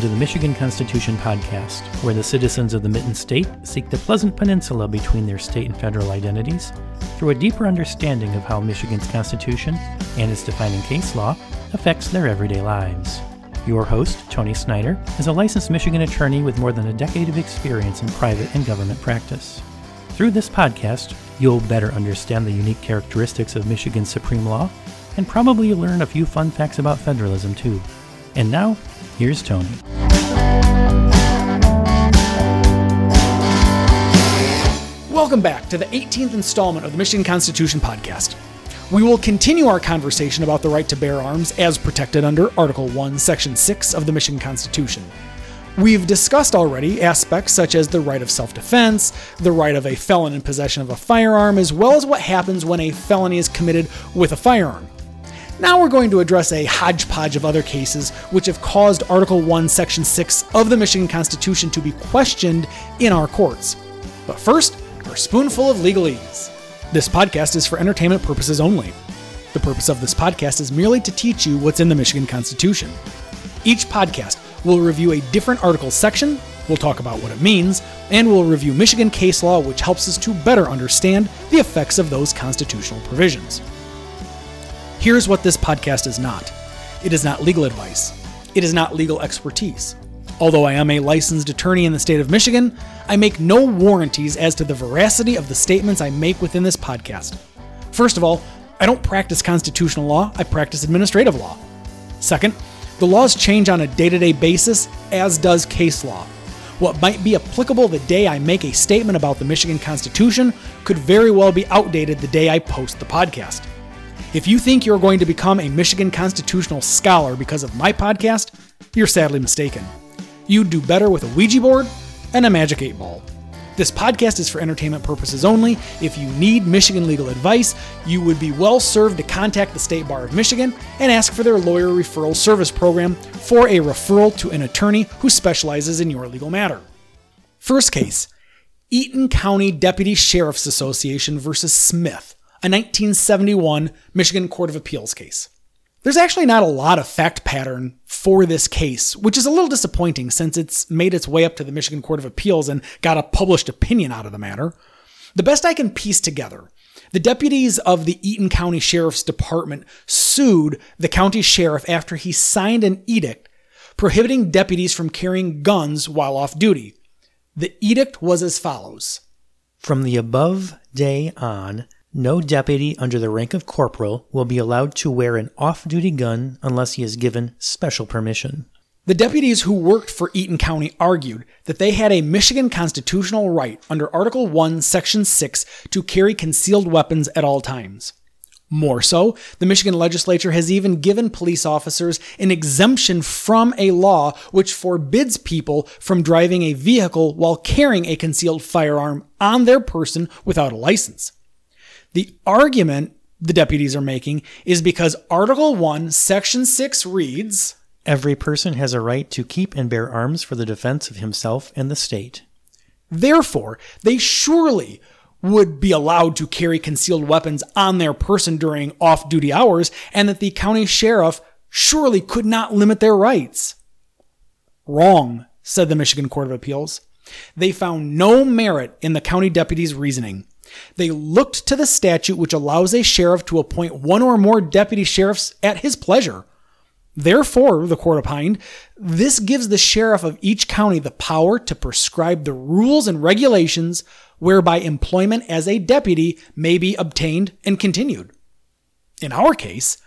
welcome to the Michigan Constitution Podcast, where the citizens of the Mitten State seek the pleasant peninsula between their state and federal identities through a deeper understanding of how Michigan's Constitution and its defining case law affects their everyday lives. Your host, Tony Snyder, is a licensed Michigan attorney with more than a decade of experience in private and government practice. Through this podcast, you'll better understand the unique characteristics of Michigan's supreme law and probably learn a few fun facts about federalism too. And now, here's Tony. Welcome back to the 18th installment of the Michigan Constitution Podcast. We will continue our conversation about the right to bear arms as protected under Article 1, Section 6 of the Michigan Constitution. We've discussed already aspects such as the right of self defense, the right of a felon in possession of a firearm, as well as what happens when a felony is committed with a firearm. Now we're going to address a hodgepodge of other cases which have caused Article 1, Section 6 of the Michigan Constitution to be questioned in our courts. But first, our spoonful of legalese. This podcast is for entertainment purposes only. The purpose of this podcast is merely to teach you what's in the Michigan Constitution. Each podcast will review a different article section, we'll talk about what it means, and we'll review Michigan case law, which helps us to better understand the effects of those constitutional provisions. Here's what this podcast is not it is not legal advice, it is not legal expertise. Although I am a licensed attorney in the state of Michigan, I make no warranties as to the veracity of the statements I make within this podcast. First of all, I don't practice constitutional law, I practice administrative law. Second, the laws change on a day to day basis, as does case law. What might be applicable the day I make a statement about the Michigan Constitution could very well be outdated the day I post the podcast. If you think you're going to become a Michigan constitutional scholar because of my podcast, you're sadly mistaken. You'd do better with a Ouija board and a Magic 8 Ball. This podcast is for entertainment purposes only. If you need Michigan legal advice, you would be well served to contact the State Bar of Michigan and ask for their lawyer referral service program for a referral to an attorney who specializes in your legal matter. First case Eaton County Deputy Sheriff's Association versus Smith a 1971 Michigan Court of Appeals case. There's actually not a lot of fact pattern for this case, which is a little disappointing since it's made its way up to the Michigan Court of Appeals and got a published opinion out of the matter. The best I can piece together, the deputies of the Eaton County Sheriff's Department sued the county sheriff after he signed an edict prohibiting deputies from carrying guns while off duty. The edict was as follows From the above day on, no deputy under the rank of corporal will be allowed to wear an off duty gun unless he is given special permission. The deputies who worked for Eaton County argued that they had a Michigan constitutional right under Article 1, Section 6 to carry concealed weapons at all times. More so, the Michigan legislature has even given police officers an exemption from a law which forbids people from driving a vehicle while carrying a concealed firearm on their person without a license. The argument the deputies are making is because Article 1, Section 6 reads Every person has a right to keep and bear arms for the defense of himself and the state. Therefore, they surely would be allowed to carry concealed weapons on their person during off duty hours, and that the county sheriff surely could not limit their rights. Wrong, said the Michigan Court of Appeals. They found no merit in the county deputy's reasoning. They looked to the statute which allows a sheriff to appoint one or more deputy sheriffs at his pleasure. Therefore, the court opined, this gives the sheriff of each county the power to prescribe the rules and regulations whereby employment as a deputy may be obtained and continued. In our case,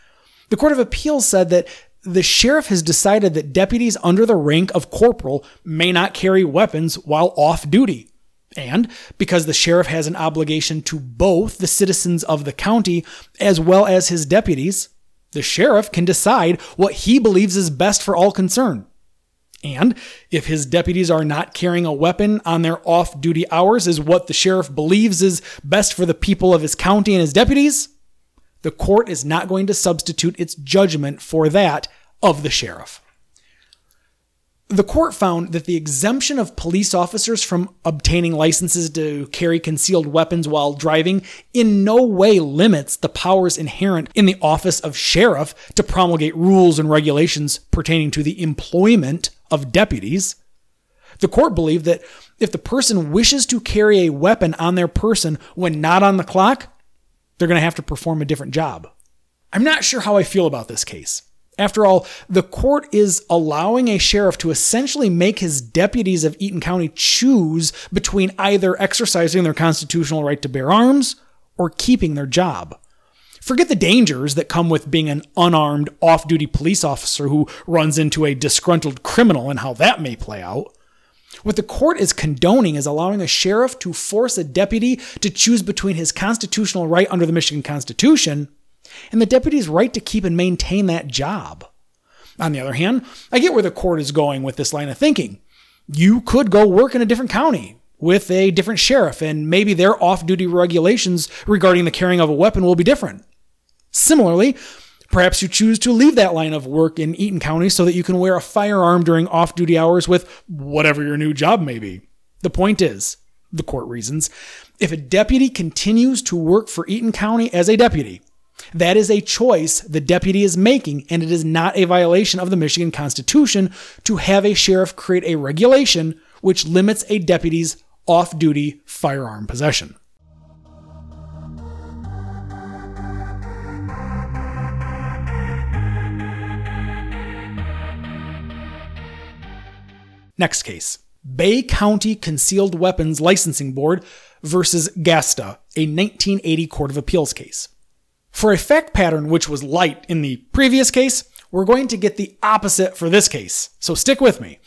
the Court of Appeals said that the sheriff has decided that deputies under the rank of corporal may not carry weapons while off duty. And because the sheriff has an obligation to both the citizens of the county as well as his deputies, the sheriff can decide what he believes is best for all concerned. And if his deputies are not carrying a weapon on their off duty hours, is what the sheriff believes is best for the people of his county and his deputies, the court is not going to substitute its judgment for that of the sheriff. The court found that the exemption of police officers from obtaining licenses to carry concealed weapons while driving in no way limits the powers inherent in the office of sheriff to promulgate rules and regulations pertaining to the employment of deputies. The court believed that if the person wishes to carry a weapon on their person when not on the clock, they're going to have to perform a different job. I'm not sure how I feel about this case. After all, the court is allowing a sheriff to essentially make his deputies of Eaton County choose between either exercising their constitutional right to bear arms or keeping their job. Forget the dangers that come with being an unarmed, off duty police officer who runs into a disgruntled criminal and how that may play out. What the court is condoning is allowing a sheriff to force a deputy to choose between his constitutional right under the Michigan Constitution and the deputy's right to keep and maintain that job. On the other hand, I get where the court is going with this line of thinking. You could go work in a different county with a different sheriff, and maybe their off duty regulations regarding the carrying of a weapon will be different. Similarly, perhaps you choose to leave that line of work in Eaton County so that you can wear a firearm during off duty hours with whatever your new job may be. The point is, the court reasons, if a deputy continues to work for Eaton County as a deputy, that is a choice the deputy is making, and it is not a violation of the Michigan Constitution to have a sheriff create a regulation which limits a deputy's off duty firearm possession. Next case Bay County Concealed Weapons Licensing Board versus Gasta, a 1980 Court of Appeals case. For a fact pattern which was light in the previous case, we're going to get the opposite for this case. So stick with me.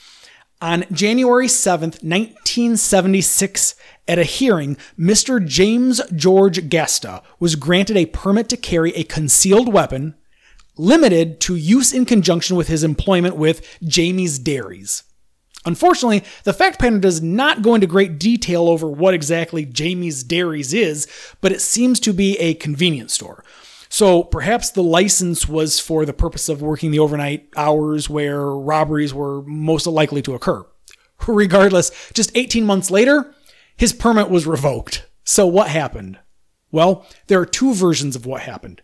On January 7th, 1976, at a hearing, Mr. James George Gasta was granted a permit to carry a concealed weapon limited to use in conjunction with his employment with Jamie's Dairies. Unfortunately, the fact pattern does not go into great detail over what exactly Jamie's Dairies is, but it seems to be a convenience store. So perhaps the license was for the purpose of working the overnight hours where robberies were most likely to occur. Regardless, just 18 months later, his permit was revoked. So what happened? Well, there are two versions of what happened.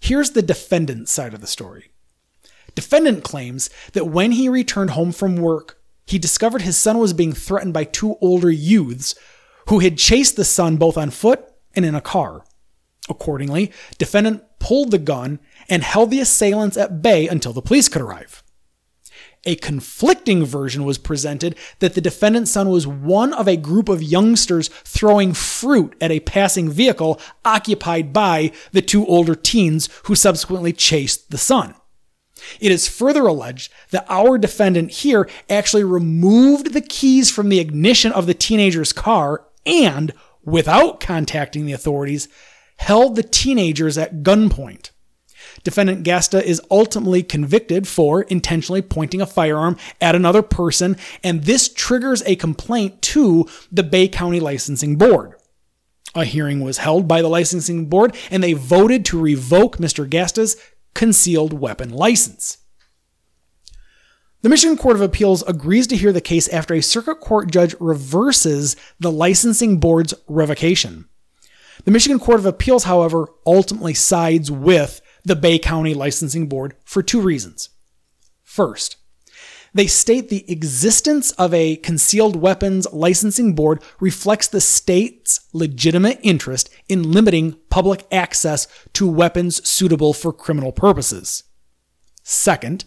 Here's the defendant's side of the story. Defendant claims that when he returned home from work, he discovered his son was being threatened by two older youths who had chased the son both on foot and in a car. Accordingly, defendant pulled the gun and held the assailants at bay until the police could arrive. A conflicting version was presented that the defendant's son was one of a group of youngsters throwing fruit at a passing vehicle occupied by the two older teens who subsequently chased the son. It is further alleged that our defendant here actually removed the keys from the ignition of the teenager's car and, without contacting the authorities, held the teenagers at gunpoint. Defendant Gasta is ultimately convicted for intentionally pointing a firearm at another person, and this triggers a complaint to the Bay County Licensing Board. A hearing was held by the licensing board, and they voted to revoke Mr. Gasta's concealed weapon license. The Michigan Court of Appeals agrees to hear the case after a circuit court judge reverses the licensing board's revocation. The Michigan Court of Appeals, however, ultimately sides with the Bay County Licensing Board for two reasons. First, they state the existence of a concealed weapons licensing board reflects the state's legitimate interest in limiting public access to weapons suitable for criminal purposes. Second,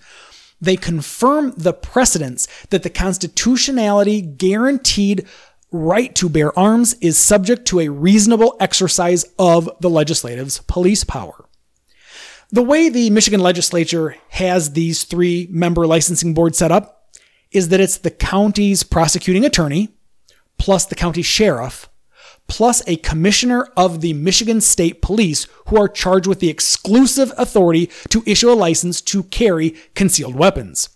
they confirm the precedents that the constitutionality guaranteed right to bear arms is subject to a reasonable exercise of the legislative's police power. The way the Michigan legislature has these three member licensing boards set up is that it's the county's prosecuting attorney, plus the county sheriff, plus a commissioner of the Michigan State Police who are charged with the exclusive authority to issue a license to carry concealed weapons.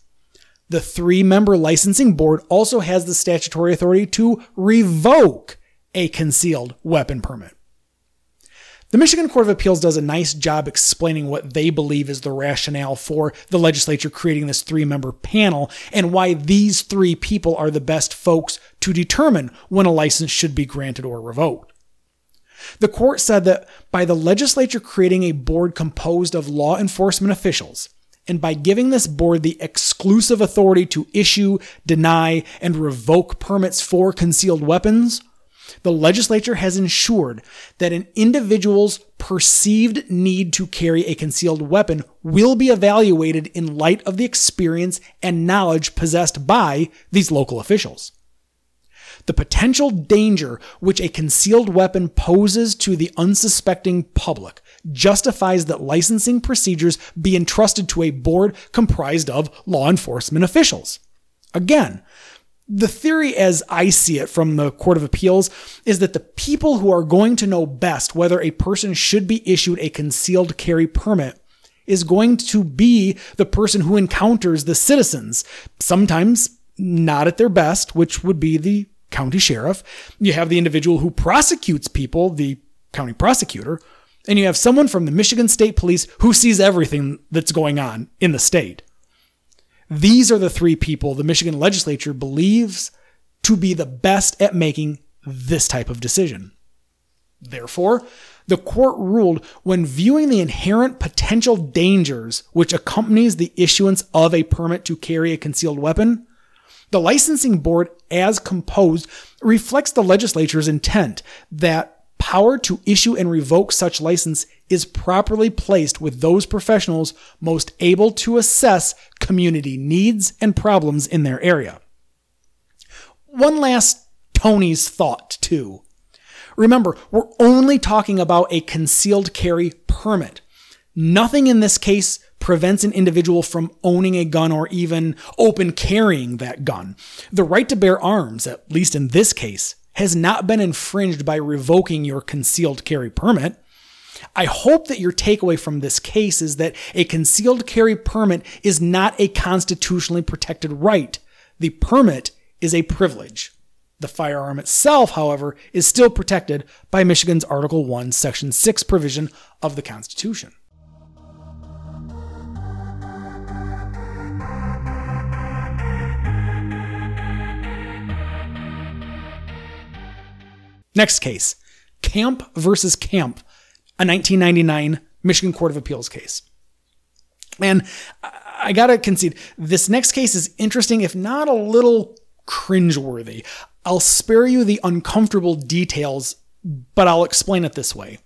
The three member licensing board also has the statutory authority to revoke a concealed weapon permit. The Michigan Court of Appeals does a nice job explaining what they believe is the rationale for the legislature creating this three member panel and why these three people are the best folks to determine when a license should be granted or revoked. The court said that by the legislature creating a board composed of law enforcement officials, and by giving this board the exclusive authority to issue, deny, and revoke permits for concealed weapons, the legislature has ensured that an individual's perceived need to carry a concealed weapon will be evaluated in light of the experience and knowledge possessed by these local officials. The potential danger which a concealed weapon poses to the unsuspecting public justifies that licensing procedures be entrusted to a board comprised of law enforcement officials. Again, the theory, as I see it from the Court of Appeals, is that the people who are going to know best whether a person should be issued a concealed carry permit is going to be the person who encounters the citizens, sometimes not at their best, which would be the county sheriff. You have the individual who prosecutes people, the county prosecutor, and you have someone from the Michigan State Police who sees everything that's going on in the state. These are the three people the Michigan legislature believes to be the best at making this type of decision. Therefore, the court ruled when viewing the inherent potential dangers which accompanies the issuance of a permit to carry a concealed weapon, the licensing board as composed reflects the legislature's intent that power to issue and revoke such license is properly placed with those professionals most able to assess community needs and problems in their area. One last Tony's thought, too. Remember, we're only talking about a concealed carry permit. Nothing in this case prevents an individual from owning a gun or even open carrying that gun. The right to bear arms, at least in this case, has not been infringed by revoking your concealed carry permit. I hope that your takeaway from this case is that a concealed carry permit is not a constitutionally protected right. The permit is a privilege. The firearm itself, however, is still protected by Michigan's Article 1, Section 6 provision of the Constitution. Next case Camp versus Camp, a 1999 Michigan Court of Appeals case. And I gotta concede, this next case is interesting, if not a little cringeworthy. I'll spare you the uncomfortable details, but I'll explain it this way.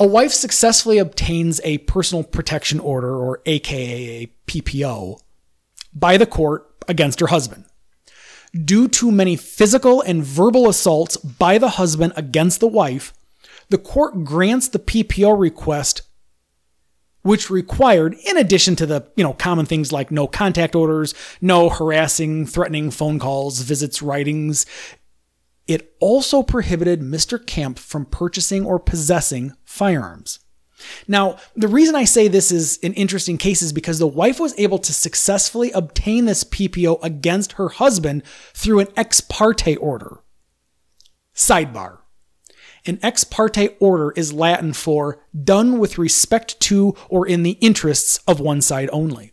A wife successfully obtains a personal protection order, or AKA PPO, by the court against her husband due to many physical and verbal assaults by the husband against the wife, the court grants the PPO request which required in addition to the you know common things like no contact orders no harassing threatening phone calls visits writings it also prohibited mr camp from purchasing or possessing firearms now, the reason I say this is an interesting case is because the wife was able to successfully obtain this PPO against her husband through an ex parte order. Sidebar. An ex parte order is Latin for done with respect to or in the interests of one side only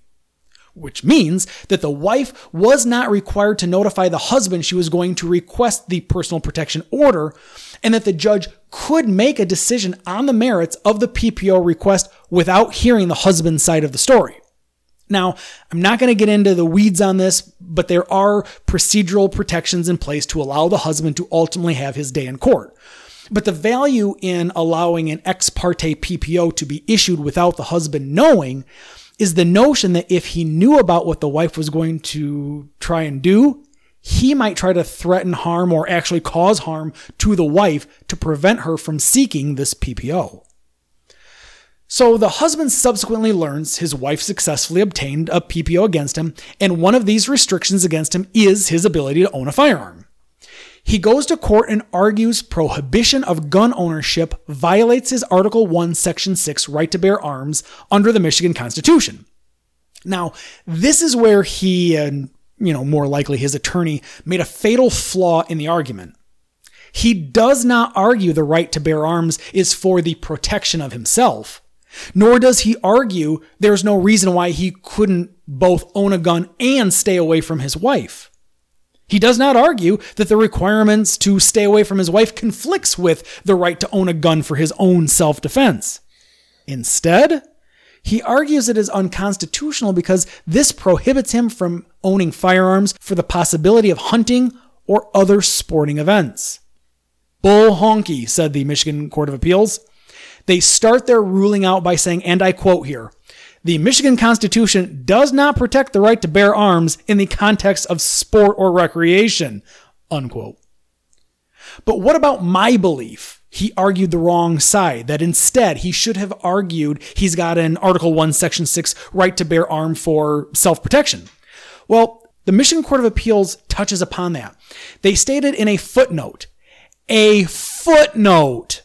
which means that the wife was not required to notify the husband she was going to request the personal protection order, and that the judge could make a decision on the merits of the PPO request without hearing the husband's side of the story. Now, I'm not going to get into the weeds on this, but there are procedural protections in place to allow the husband to ultimately have his day in court. But the value in allowing an ex parte PPO to be issued without the husband knowing is the notion that if he knew about what the wife was going to try and do, he might try to threaten harm or actually cause harm to the wife to prevent her from seeking this PPO. So the husband subsequently learns his wife successfully obtained a PPO against him, and one of these restrictions against him is his ability to own a firearm. He goes to court and argues prohibition of gun ownership violates his Article 1, Section 6 right to bear arms under the Michigan Constitution. Now, this is where he and, you know, more likely his attorney made a fatal flaw in the argument. He does not argue the right to bear arms is for the protection of himself, nor does he argue there's no reason why he couldn't both own a gun and stay away from his wife. He does not argue that the requirements to stay away from his wife conflicts with the right to own a gun for his own self-defense. Instead, he argues it is unconstitutional because this prohibits him from owning firearms for the possibility of hunting or other sporting events. Bull honky, said the Michigan Court of Appeals. They start their ruling out by saying, and I quote here, the Michigan Constitution does not protect the right to bear arms in the context of sport or recreation, unquote. But what about my belief? He argued the wrong side, that instead he should have argued he's got an Article 1, Section 6 right to bear arm for self protection. Well, the Michigan Court of Appeals touches upon that. They stated in a footnote, a footnote,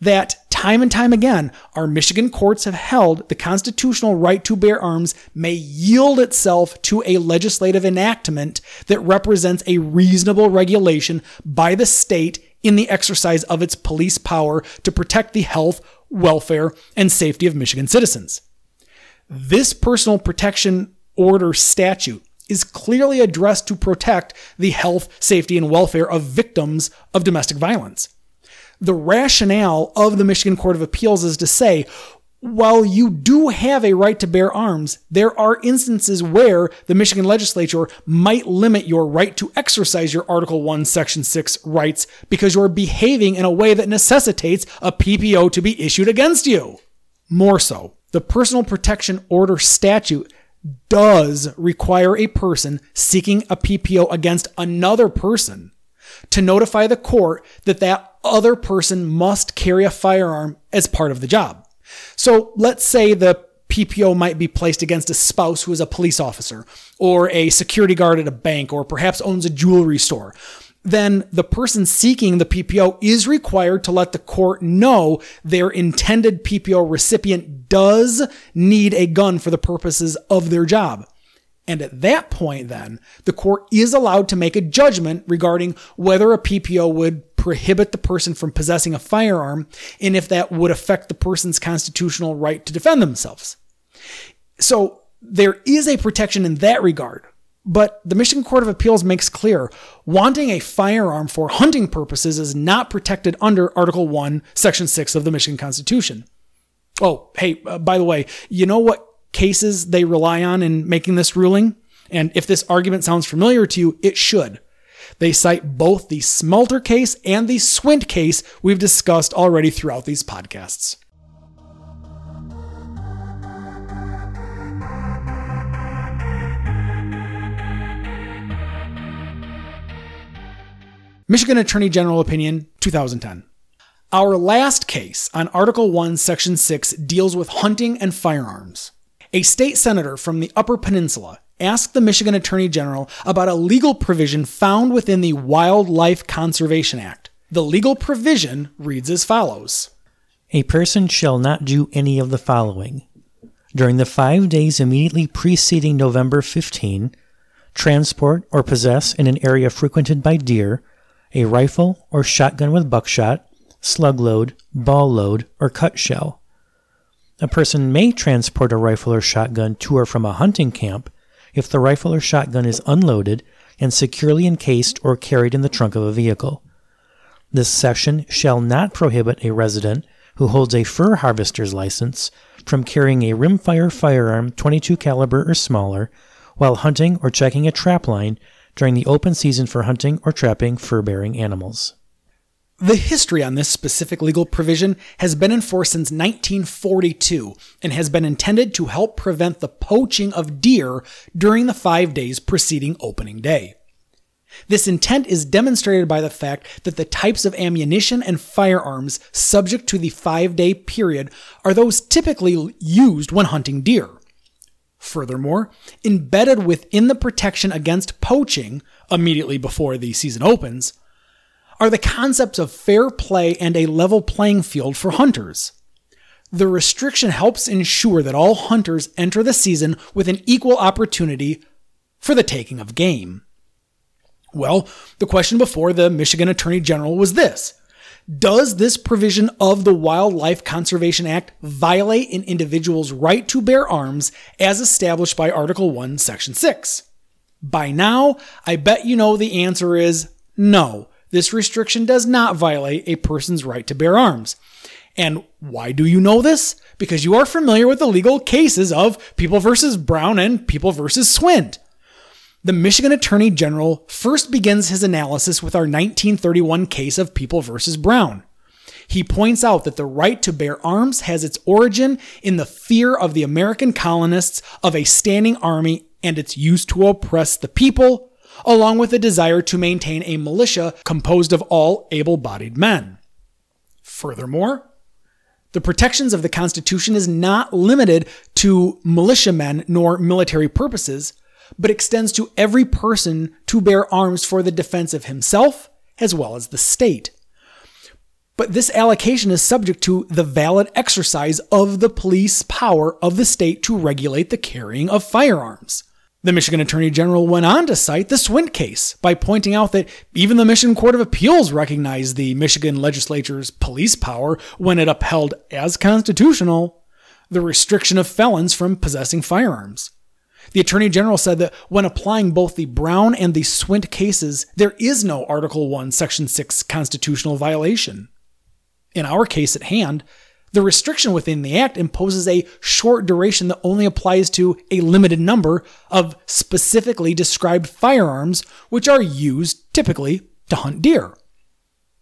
that time and time again, our Michigan courts have held the constitutional right to bear arms may yield itself to a legislative enactment that represents a reasonable regulation by the state in the exercise of its police power to protect the health, welfare, and safety of Michigan citizens. This personal protection order statute is clearly addressed to protect the health, safety, and welfare of victims of domestic violence the rationale of the Michigan Court of Appeals is to say, while you do have a right to bear arms, there are instances where the Michigan legislature might limit your right to exercise your Article 1, Section 6 rights because you're behaving in a way that necessitates a PPO to be issued against you. More so, the Personal Protection Order statute does require a person seeking a PPO against another person to notify the court that that other person must carry a firearm as part of the job. So let's say the PPO might be placed against a spouse who is a police officer or a security guard at a bank or perhaps owns a jewelry store. Then the person seeking the PPO is required to let the court know their intended PPO recipient does need a gun for the purposes of their job. And at that point, then, the court is allowed to make a judgment regarding whether a PPO would prohibit the person from possessing a firearm and if that would affect the person's constitutional right to defend themselves. So there is a protection in that regard. But the Michigan Court of Appeals makes clear wanting a firearm for hunting purposes is not protected under Article 1, Section 6 of the Michigan Constitution. Oh, hey, uh, by the way, you know what cases they rely on in making this ruling. And if this argument sounds familiar to you, it should. They cite both the Smelter case and the Swint case we've discussed already throughout these podcasts. Michigan Attorney General Opinion 2010. Our last case on Article 1, Section 6 deals with hunting and firearms. A state senator from the Upper Peninsula asked the Michigan Attorney General about a legal provision found within the Wildlife Conservation Act. The legal provision reads as follows A person shall not do any of the following. During the five days immediately preceding November 15, transport or possess in an area frequented by deer a rifle or shotgun with buckshot, slug load, ball load, or cut shell a person may transport a rifle or shotgun to or from a hunting camp if the rifle or shotgun is unloaded and securely encased or carried in the trunk of a vehicle. This section shall not prohibit a resident who holds a fur harvester's license from carrying a rimfire firearm 22 caliber or smaller while hunting or checking a trap line during the open season for hunting or trapping fur-bearing animals. The history on this specific legal provision has been in force since 1942 and has been intended to help prevent the poaching of deer during the five days preceding opening day. This intent is demonstrated by the fact that the types of ammunition and firearms subject to the five day period are those typically used when hunting deer. Furthermore, embedded within the protection against poaching immediately before the season opens are the concepts of fair play and a level playing field for hunters. The restriction helps ensure that all hunters enter the season with an equal opportunity for the taking of game. Well, the question before the Michigan Attorney General was this Does this provision of the Wildlife Conservation Act violate an individual's right to bear arms as established by Article 1, Section 6? By now, I bet you know the answer is no. This restriction does not violate a person's right to bear arms. And why do you know this? Because you are familiar with the legal cases of People versus Brown and People versus Swint. The Michigan Attorney General first begins his analysis with our 1931 case of People versus Brown. He points out that the right to bear arms has its origin in the fear of the American colonists of a standing army and its use to oppress the people, along with a desire to maintain a militia composed of all able bodied men. Furthermore, the protections of the Constitution is not limited to militiamen nor military purposes, but extends to every person to bear arms for the defense of himself as well as the state. But this allocation is subject to the valid exercise of the police power of the state to regulate the carrying of firearms. The Michigan Attorney General went on to cite the Swint case by pointing out that even the Michigan Court of Appeals recognized the Michigan legislature's police power when it upheld as constitutional the restriction of felons from possessing firearms. The Attorney General said that when applying both the Brown and the Swint cases, there is no Article 1, Section 6 constitutional violation. In our case at hand, the restriction within the Act imposes a short duration that only applies to a limited number of specifically described firearms, which are used typically to hunt deer.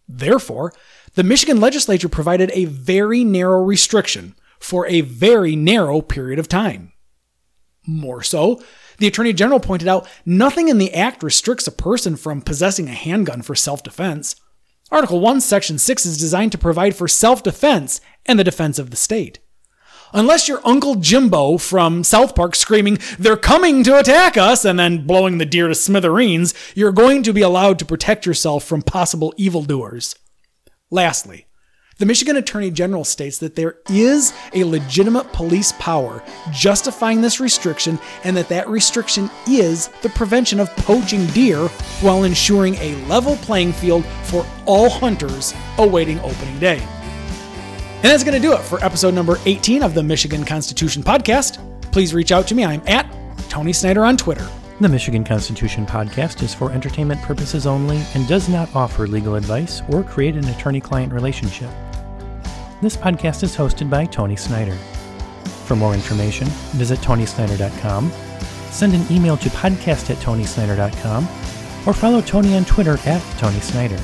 Therefore, the Michigan legislature provided a very narrow restriction for a very narrow period of time. More so, the Attorney General pointed out nothing in the Act restricts a person from possessing a handgun for self defense. Article 1, Section 6 is designed to provide for self defense and the defense of the state. Unless you're Uncle Jimbo from South Park screaming, they're coming to attack us, and then blowing the deer to smithereens, you're going to be allowed to protect yourself from possible evildoers. Lastly, the Michigan Attorney General states that there is a legitimate police power justifying this restriction and that that restriction is the prevention of poaching deer while ensuring a level playing field for all hunters awaiting opening day. And that's going to do it for episode number 18 of the Michigan Constitution podcast. Please reach out to me. I'm at Tony Snyder on Twitter. The Michigan Constitution podcast is for entertainment purposes only and does not offer legal advice or create an attorney client relationship. This podcast is hosted by Tony Snyder. For more information, visit tonysnyder.com, send an email to podcast at tonysnyder.com, or follow Tony on Twitter at Tony Snyder.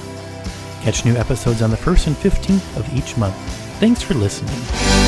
Catch new episodes on the 1st and 15th of each month. Thanks for listening.